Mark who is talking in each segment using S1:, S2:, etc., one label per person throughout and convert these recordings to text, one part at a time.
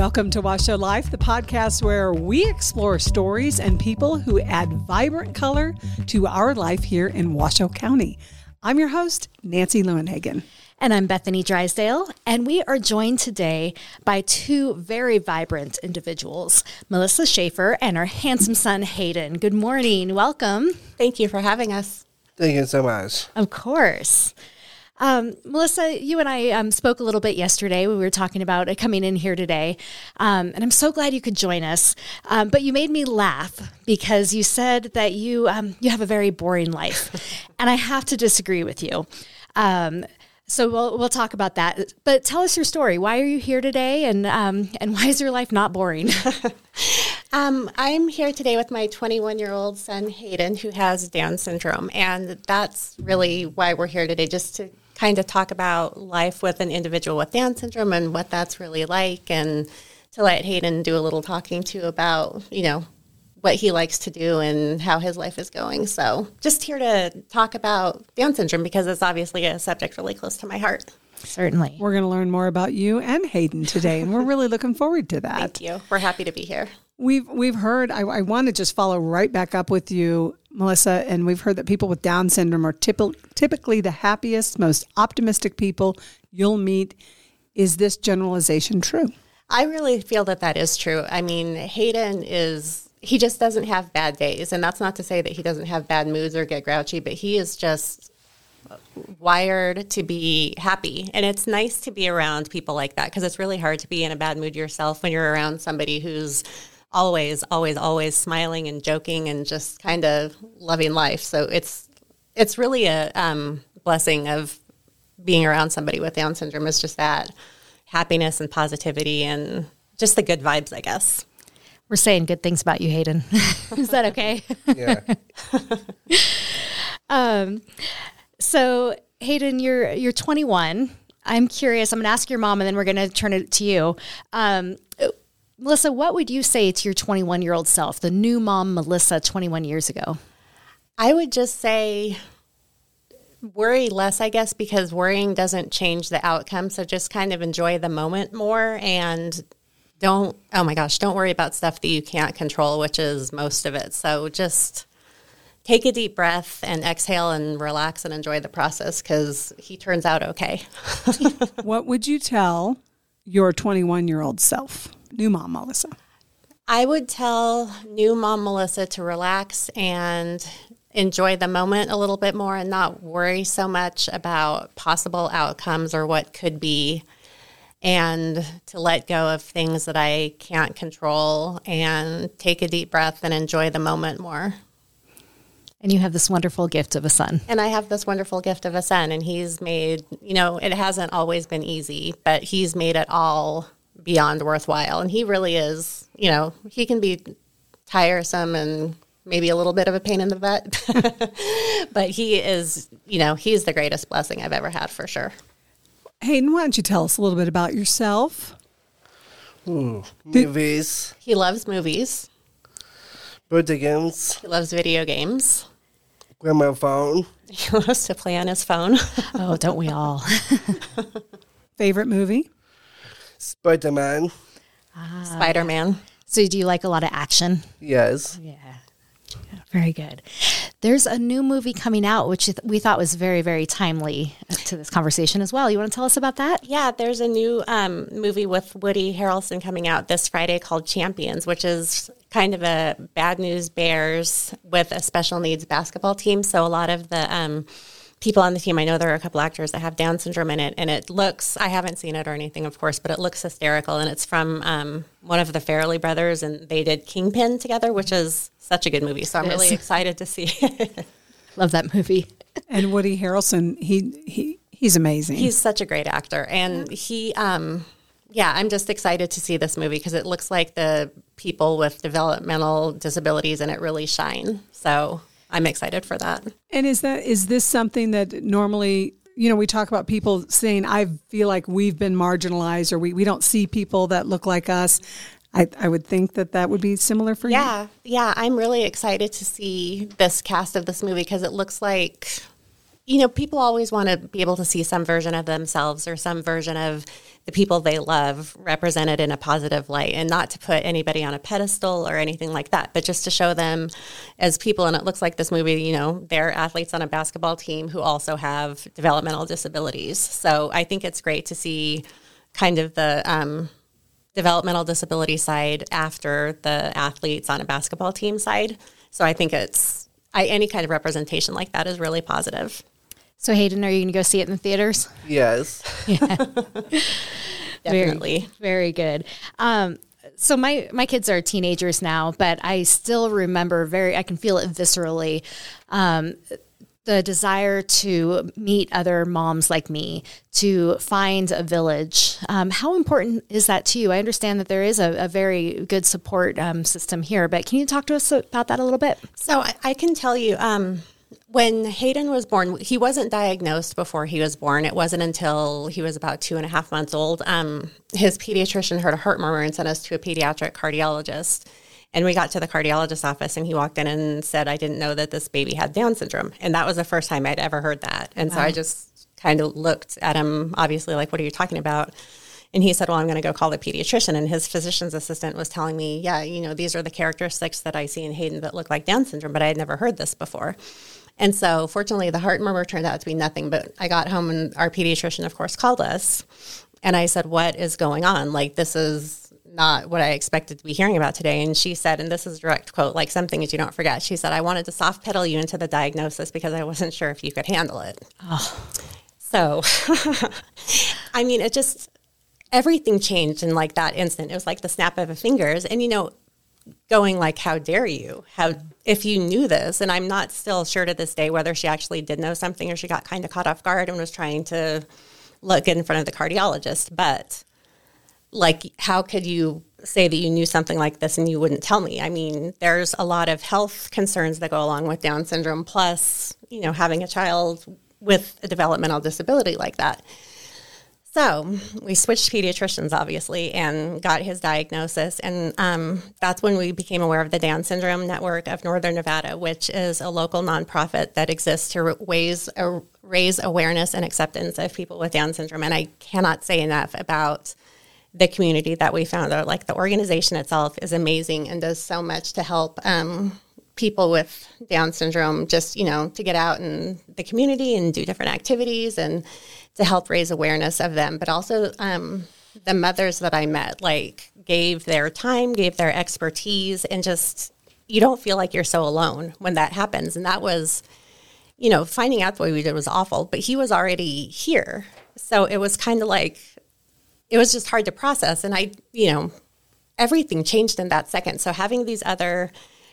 S1: Welcome to Washoe Life, the podcast where we explore stories and people who add vibrant color to our life here in Washoe County. I'm your host, Nancy Lewinhagen.
S2: And I'm Bethany Drysdale, and we are joined today by two very vibrant individuals, Melissa Shaffer and her handsome son, Hayden. Good morning. Welcome.
S3: Thank you for having us.
S4: Thank you so much.
S2: Of course. Um, Melissa, you and I um, spoke a little bit yesterday. We were talking about uh, coming in here today, um, and I'm so glad you could join us. Um, but you made me laugh because you said that you um, you have a very boring life, and I have to disagree with you. Um, so we'll we'll talk about that. But tell us your story. Why are you here today, and and why is your life not boring?
S3: Um, I'm here today with my 21 year old son, Hayden, who has Down syndrome. And that's really why we're here today, just to kind of talk about life with an individual with Down syndrome and what that's really like, and to let Hayden do a little talking to about, you know, what he likes to do and how his life is going. So, just here to talk about Down syndrome because it's obviously a subject really close to my heart.
S2: Certainly.
S1: We're going to learn more about you and Hayden today, and we're really looking forward to that.
S3: Thank you. We're happy to be here.
S1: We've we've heard. I, I want to just follow right back up with you, Melissa, and we've heard that people with Down syndrome are typ- typically the happiest, most optimistic people you'll meet. Is this generalization true?
S3: I really feel that that is true. I mean, Hayden is he just doesn't have bad days, and that's not to say that he doesn't have bad moods or get grouchy, but he is just wired to be happy. And it's nice to be around people like that because it's really hard to be in a bad mood yourself when you're around somebody who's always, always, always smiling and joking and just kind of loving life. So it's it's really a um, blessing of being around somebody with Down syndrome. Is just that happiness and positivity and just the good vibes, I guess.
S2: We're saying good things about you, Hayden. Is that okay?
S4: Yeah.
S2: um, so Hayden, you're you're 21. I'm curious. I'm going to ask your mom, and then we're going to turn it to you. Um, Melissa, what would you say to your 21 year old self, the new mom, Melissa, 21 years ago?
S3: I would just say worry less, I guess, because worrying doesn't change the outcome. So just kind of enjoy the moment more and don't, oh my gosh, don't worry about stuff that you can't control, which is most of it. So just take a deep breath and exhale and relax and enjoy the process because he turns out okay.
S1: what would you tell your 21 year old self? New mom Melissa?
S3: I would tell new mom Melissa to relax and enjoy the moment a little bit more and not worry so much about possible outcomes or what could be and to let go of things that I can't control and take a deep breath and enjoy the moment more.
S2: And you have this wonderful gift of a son.
S3: And I have this wonderful gift of a son, and he's made, you know, it hasn't always been easy, but he's made it all beyond worthwhile. And he really is, you know, he can be tiresome and maybe a little bit of a pain in the butt, but he is, you know, he's the greatest blessing I've ever had for sure.
S1: Hayden, why don't you tell us a little bit about yourself?
S4: Ooh, movies.
S3: He loves movies.
S4: Birthday games.
S3: He loves video games.
S4: Grandma phone.
S3: He loves to play on his phone.
S2: oh, don't we all?
S1: Favorite movie?
S4: Spider Man.
S3: Ah, Spider Man.
S2: So, do you like a lot of action?
S4: Yes.
S2: Yeah. Very good. There's a new movie coming out, which we thought was very, very timely to this conversation as well. You want to tell us about that?
S3: Yeah, there's a new um, movie with Woody Harrelson coming out this Friday called Champions, which is kind of a bad news bears with a special needs basketball team. So a lot of the um, people on the team. I know there are a couple actors that have Down syndrome in it, and it looks, I haven't seen it or anything, of course, but it looks hysterical. And it's from um, one of the Farrelly brothers, and they did Kingpin together, which is such a good movie. So I'm really excited to see it.
S2: Love that movie.
S1: And Woody Harrelson, he, he, he's amazing.
S3: He's such a great actor. And he, um, yeah, I'm just excited to see this movie because it looks like the people with developmental disabilities and it really shine. So I'm excited for that.
S1: And is that is this something that normally you know, we talk about people saying, I feel like we've been marginalized or we, we don't see people that look like us. I, I would think that that would be similar for
S3: yeah, you. Yeah, yeah. I'm really excited to see this cast of this movie because it looks like, you know, people always want to be able to see some version of themselves or some version of the people they love represented in a positive light and not to put anybody on a pedestal or anything like that, but just to show them as people. And it looks like this movie, you know, they're athletes on a basketball team who also have developmental disabilities. So I think it's great to see kind of the, um, developmental disability side after the athletes on a basketball team side. So I think it's I, any kind of representation like that is really positive.
S2: So Hayden, are you going to go see it in the theaters?
S4: Yes.
S3: Definitely.
S2: Very, very good. Um, so my my kids are teenagers now, but I still remember very. I can feel it viscerally. Um, the desire to meet other moms like me, to find a village. Um, how important is that to you? I understand that there is a, a very good support um, system here, but can you talk to us about that a little bit?
S3: So I, I can tell you, um, when Hayden was born, he wasn't diagnosed before he was born. It wasn't until he was about two and a half months old. Um, his pediatrician heard a heart murmur and sent us to a pediatric cardiologist. And we got to the cardiologist's office, and he walked in and said, I didn't know that this baby had Down syndrome. And that was the first time I'd ever heard that. And wow. so I just kind of looked at him, obviously, like, What are you talking about? And he said, Well, I'm going to go call the pediatrician. And his physician's assistant was telling me, Yeah, you know, these are the characteristics that I see in Hayden that look like Down syndrome, but I had never heard this before. And so, fortunately, the heart murmur turned out to be nothing. But I got home, and our pediatrician, of course, called us. And I said, What is going on? Like, this is not what I expected to be hearing about today. And she said, and this is a direct quote, like some things you don't forget. She said, I wanted to soft pedal you into the diagnosis because I wasn't sure if you could handle it. Oh. So, I mean, it just, everything changed in like that instant. It was like the snap of a fingers. And, you know, going like, how dare you? How, if you knew this, and I'm not still sure to this day whether she actually did know something or she got kind of caught off guard and was trying to look in front of the cardiologist. But, like how could you say that you knew something like this and you wouldn't tell me i mean there's a lot of health concerns that go along with down syndrome plus you know having a child with a developmental disability like that so we switched pediatricians obviously and got his diagnosis. And um, that's when we became aware of the down syndrome network of northern nevada which is a local nonprofit that exists to raise, raise awareness and acceptance of people with down syndrome. And i cannot say enough about the community that we found. Or like the organization itself is amazing and does so much to help um, people with Down syndrome just, you know, to get out in the community and do different activities. And to help raise awareness of them. But also um, the mothers that I met, like, gave their time, gave their expertise, and just, you don't feel like you're so alone when that happens. And that was, you know, finding out the way we did was awful, but he was already here. So it was kind of like, it was just hard to process. And I, you know, everything changed in that second. So having these other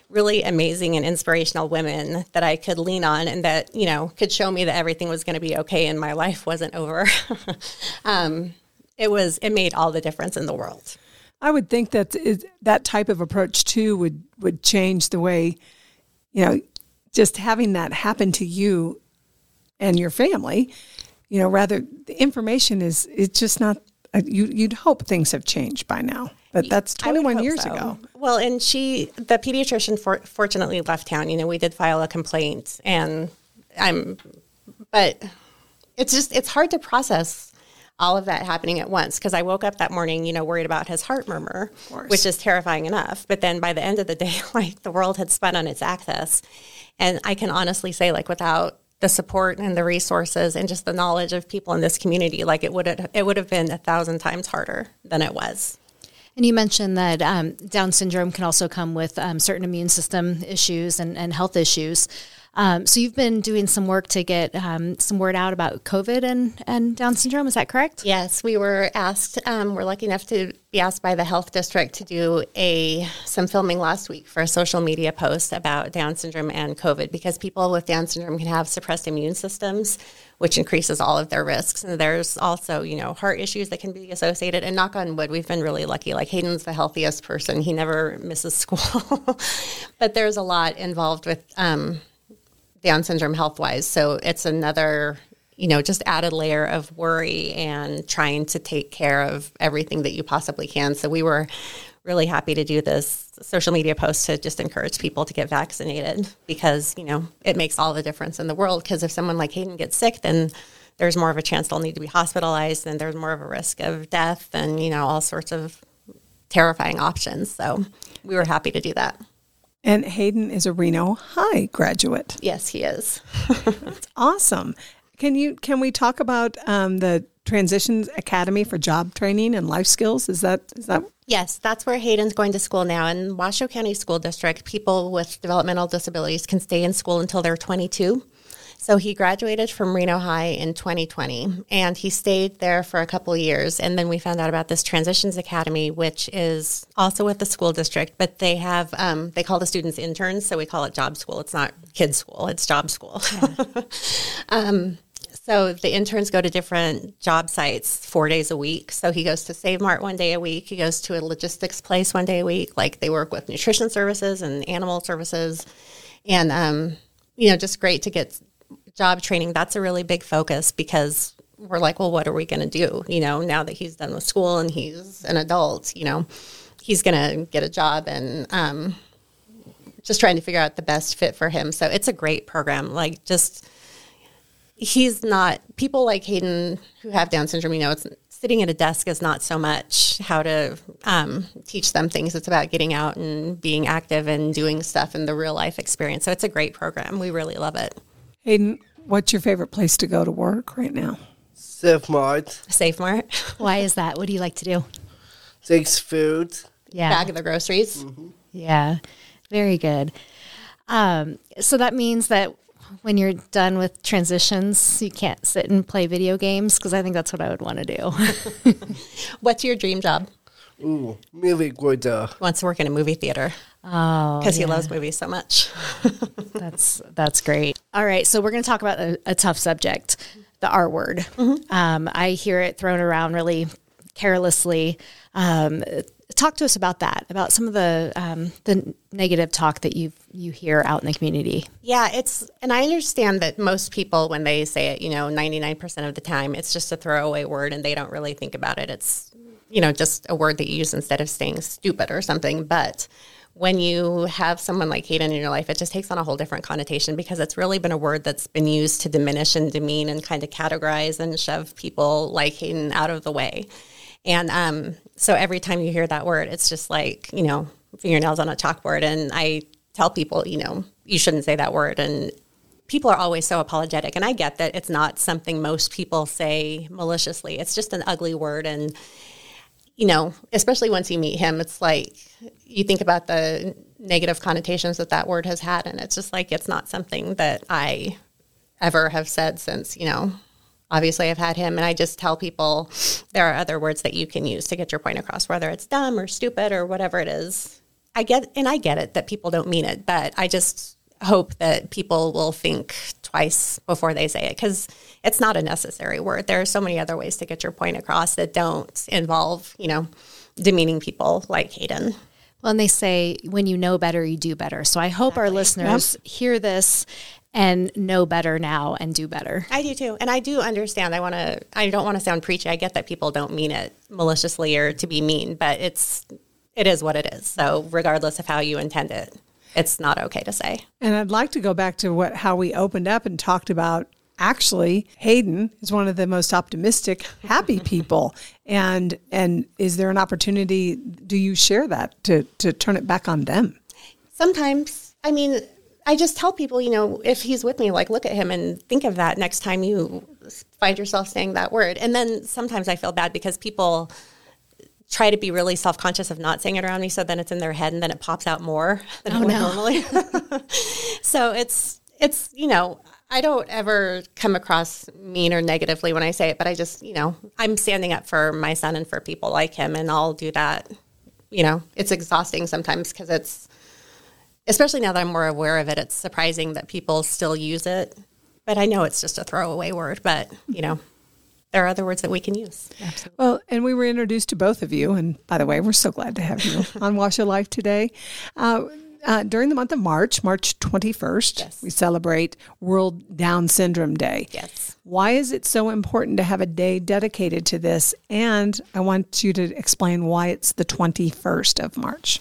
S3: really amazing and inspirational women that I could lean on and that, you know, could show me that everything was going to be okay and my life wasn't over. um, it was, it made all the difference in the world.
S1: I would think that is, that type of approach too would, would change the way, you know, just having that happen to you and your family, you know, rather the information is, it's just not you, you'd hope things have changed by now, but that's 21 years so. ago.
S3: Well, and she, the pediatrician, for, fortunately left town. You know, we did file a complaint, and I'm, but it's just it's hard to process all of that happening at once because I woke up that morning, you know, worried about his heart murmur, which is terrifying enough. But then by the end of the day, like the world had spun on its axis, and I can honestly say, like, without the support and the resources and just the knowledge of people in this community, like it would have, it would have been a thousand times harder than it was.
S2: And you mentioned that um, Down syndrome can also come with um, certain immune system issues and, and health issues. Um, so you've been doing some work to get um, some word out about COVID and, and Down syndrome. Is that correct?
S3: Yes, we were asked. Um, we're lucky enough to be asked by the health district to do a some filming last week for a social media post about Down syndrome and COVID because people with Down syndrome can have suppressed immune systems, which increases all of their risks. And there's also you know heart issues that can be associated. And knock on wood, we've been really lucky. Like Hayden's the healthiest person; he never misses school. but there's a lot involved with. Um, down syndrome health wise. So it's another, you know, just added layer of worry and trying to take care of everything that you possibly can. So we were really happy to do this social media post to just encourage people to get vaccinated because, you know, it makes all the difference in the world. Because if someone like Hayden gets sick, then there's more of a chance they'll need to be hospitalized and there's more of a risk of death and, you know, all sorts of terrifying options. So we were happy to do that.
S1: And Hayden is a Reno High graduate.
S3: Yes, he is.
S1: That's awesome. Can you can we talk about um, the Transitions Academy for Job Training and Life Skills? Is that is that
S3: Yes, that's where Hayden's going to school now. In Washoe County School District, people with developmental disabilities can stay in school until they're 22. So he graduated from Reno High in 2020 and he stayed there for a couple of years. And then we found out about this Transitions Academy, which is also with the school district, but they have, um, they call the students interns. So we call it job school. It's not kids school, it's job school. um, so the interns go to different job sites four days a week. So he goes to Save Mart one day a week. He goes to a logistics place one day a week. Like they work with nutrition services and animal services, and um, you know, just great to get job training. That's a really big focus because we're like, well, what are we going to do? You know, now that he's done with school and he's an adult, you know, he's going to get a job and um, just trying to figure out the best fit for him. So it's a great program. Like just he's not people like Hayden who have Down syndrome. You know, it's sitting at a desk is not so much how to um, teach them things. It's about getting out and being active and doing stuff in the real life experience. So it's a great program. We really love it.
S1: Hayden? What's your favorite place to go to work right now?
S4: Safe Mart.
S3: Safe Mart.
S2: Why is that? What do you like to do?
S4: Takes food.
S2: Yeah.
S3: Bag of the groceries.
S2: Yeah. Very good. Um, so that means that when you're done with transitions, you can't sit and play video games because I think that's what I would want to do.
S3: What's your dream job?
S4: Ooh, movie quarter.
S3: He wants to work in a movie theater
S2: oh,
S3: because he loves movies so much.
S2: That's that's great. All right, so we're going to talk about a, a tough subject, the R word. Um, I hear it thrown around really carelessly. Um, talk to us about that, about some of the um, the negative talk that you you hear out in the community.
S3: Yeah, it's, and I understand that most people, when they say it, you know, 99% of the time, it's just a throwaway word and they don't really think about it. It's, you know, just a word that you use instead of saying stupid or something. But when you have someone like Hayden in your life, it just takes on a whole different connotation because it's really been a word that's been used to diminish and demean and kind of categorize and shove people like Hayden out of the way. And um, so every time you hear that word, it's just like, you know, fingernails on a chalkboard. And I tell people, you know, you shouldn't say that word. And people are always so apologetic. And I get that it's not something most people say maliciously, it's just an ugly word. And, you know, especially once you meet him, it's like you think about the negative connotations that that word has had. And it's just like, it's not something that I ever have said since, you know, obviously I've had him and I just tell people there are other words that you can use to get your point across, whether it's dumb or stupid or whatever it is. I get, and I get it that people don't mean it, but I just hope that people will think twice before they say it because it's not a necessary word. There are so many other ways to get your point across that don't involve, you know, demeaning people like Hayden.
S2: Well, and they say when you know better, you do better. So I hope our listeners hear this and know better now and do better.
S3: I do too. And I do understand. I want to, I don't want to sound preachy. I get that people don't mean it maliciously or to be mean, but it's, it is what it is. So regardless of how you intend it, it's not okay to say.
S1: And I'd like to go back to what how we opened up and talked about actually Hayden is one of the most optimistic, happy people. And and is there an opportunity do you share that to to turn it back on them?
S3: Sometimes, I mean, I just tell people, you know, if he's with me, like look at him and think of that next time you find yourself saying that word. And then sometimes I feel bad because people try to be really self-conscious of not saying it around me so then it's in their head and then it pops out more than it oh, would normally. So it's it's you know i don't ever come across mean or negatively when i say it but i just you know i'm standing up for my son and for people like him and i'll do that. You know it's exhausting sometimes because it's especially now that i'm more aware of it it's surprising that people still use it but i know it's just a throwaway word but you know there are other words that we can use. Absolutely.
S1: Well, and we were introduced to both of you. And by the way, we're so glad to have you on Washoe Life today. Uh, uh, during the month of March, March 21st,
S3: Yes.
S1: we celebrate World Down Syndrome Day.
S3: Yes.
S1: Why is it so important to have a day dedicated to this? And I want you to explain why it's the 21st of March.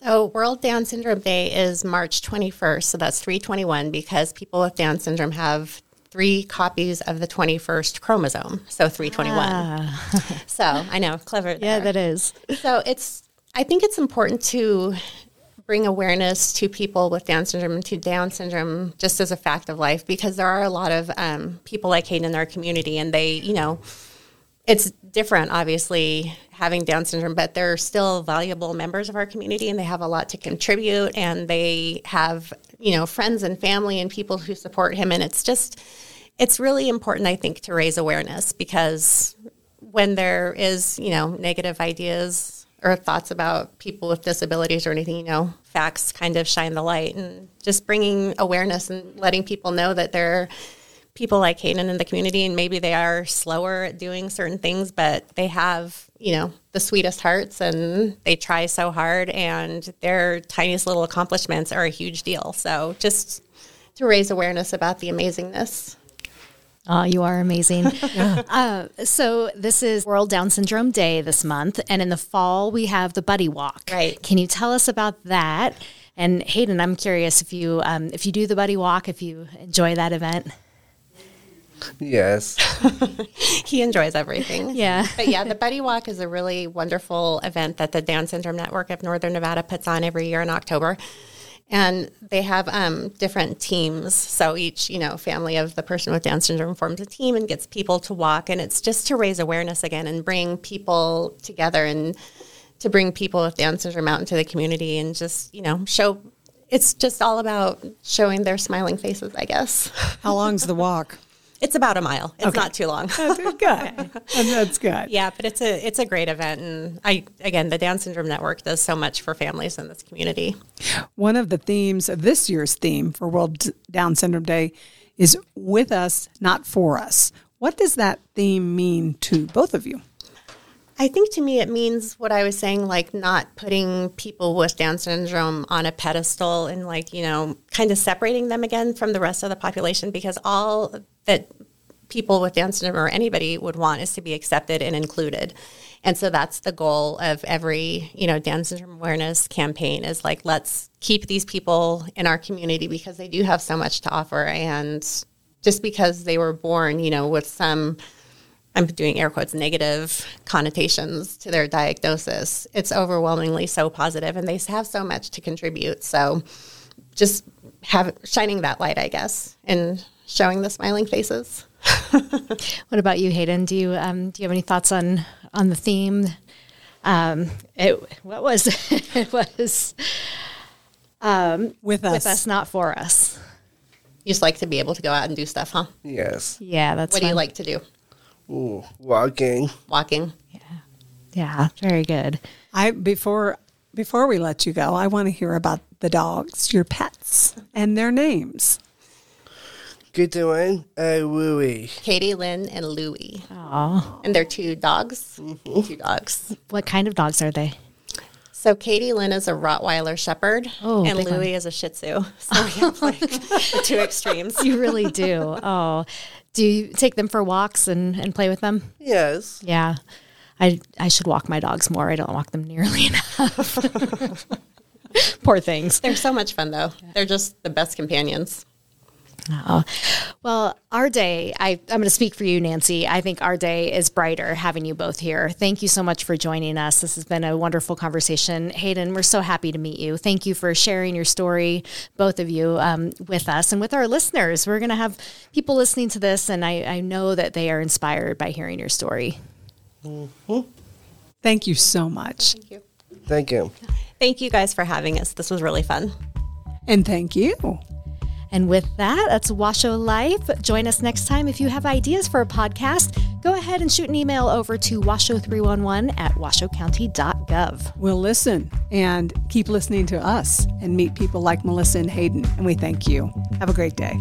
S3: So, World Down Syndrome Day is March 21st. So, that's 321 because people with Down syndrome have three copies of the 21st chromosome, so 321. so I know, clever.
S2: Yeah, that is.
S3: So it's, I think it's important to bring awareness to people with Down syndrome and to Down syndrome just as a fact of life because there are a lot of um, people like Hayden in our community and they, you know, it's different, obviously, having Down syndrome, but they're still valuable members of our community and they have a lot to contribute and they have, you know, friends and family and people who support him. And it's just, it's really important, I think, to raise awareness because when there is, you know, negative ideas or thoughts about people with disabilities or anything, you know, facts kind of shine the light and just bringing awareness and letting people know that there are people like Hayden in the community and maybe they are slower at doing certain things, but they have, you know, the sweetest hearts and they try so hard and their tiniest little accomplishments are a huge deal. So just to raise awareness about the amazingness.
S2: Oh, you are amazing. uh, so, this is World Down Syndrome Day this month. And in the fall, we have the Buddy Walk.
S3: Right.
S2: Can you tell us about that? And Hayden, I'm curious if you um, if you do the Buddy Walk, if you enjoy that event.
S4: Yes.
S3: He enjoys everything.
S2: Yeah.
S3: But yeah, the Buddy Walk is a really wonderful event that the Down Syndrome Network of Northern Nevada puts on every year in October. And they have um, different teams. So each, you know, family of the person with Down syndrome forms a team and gets people to walk. And it's just to raise awareness again and bring people together and to bring people with Down syndrome out into the community and just, you know, show. It's just all about showing their smiling faces, I guess.
S1: How long's the walk?
S3: It's about a mile. It's not too long.
S1: That's good. That's good.
S3: Yeah, but it's a it's a great event, and I again the Down Syndrome Network does so much for families in this community.
S1: One of the themes of this year's theme for World Down Syndrome Day is with us, not for us. What does that theme mean to both of you?
S3: I think to me it means what I was saying, like not putting people with Down syndrome on a pedestal and like you know kind of separating them again from the rest of the population because all that people with Down syndrome or anybody would want is to be accepted and included. And so that's the goal of every, you know, Down syndrome awareness campaign is like let's keep these people in our community because they do have so much to offer and just because they were born, you know, with some I'm doing air quotes negative connotations to their diagnosis. It's overwhelmingly so positive and they have so much to contribute. So just have shining that light, I guess, and showing the smiling faces.
S2: What about you, Hayden? Do you um, do you have any thoughts on on the theme? Um, it, what was it was
S1: With us.
S2: with us, not for us.
S3: You just like to be able to go out and do stuff, huh?
S4: Yes.
S2: Yeah, that's
S3: What do you like to do?
S4: Ooh, walking.
S3: Walking.
S2: Yeah, Yeah. very good.
S1: I before before we let you go, I want to hear about the dogs, your pets, and their names.
S4: Good doing. Uh, Louie.
S3: Katie, Lynn, and Louie.
S2: Oh,
S3: And they're two dogs. Two dogs.
S2: what kind of dogs are they?
S3: So Katie Lynn is a Rottweiler Shepherd,
S2: Oh,
S3: and
S2: big one.
S3: Louie is a Shih Tzu. So we have like the two extremes.
S2: You really do. Oh, do you take them for walks and, and play with them?
S4: Yes.
S2: Yeah. I I should walk my dogs more. I don't walk them nearly enough. Poor things.
S3: They're so much fun, though. They're just the best companions.
S2: Oh. Well, our day, I, I'm going to speak for you, Nancy. I think our day is brighter having you both here. Thank you so much for joining us. This has been a wonderful conversation. Hayden, we're so happy to meet you. Thank you for sharing your story, both of you, um, with us and with our listeners. We're going to have people listening to this, and I, I know that they are inspired by hearing your story.
S1: Thank you so much. Thank you.
S4: Thank you.
S3: Thank you guys for having us. This was really fun.
S1: And thank you.
S2: And with that, that's Washoe Life. Join us next time. If you have ideas for a podcast, go ahead and shoot an email over to washoe311 at washoecounty.gov.
S1: We'll listen and keep listening to us and meet people like Melissa and Hayden. And we thank you. Have a great day.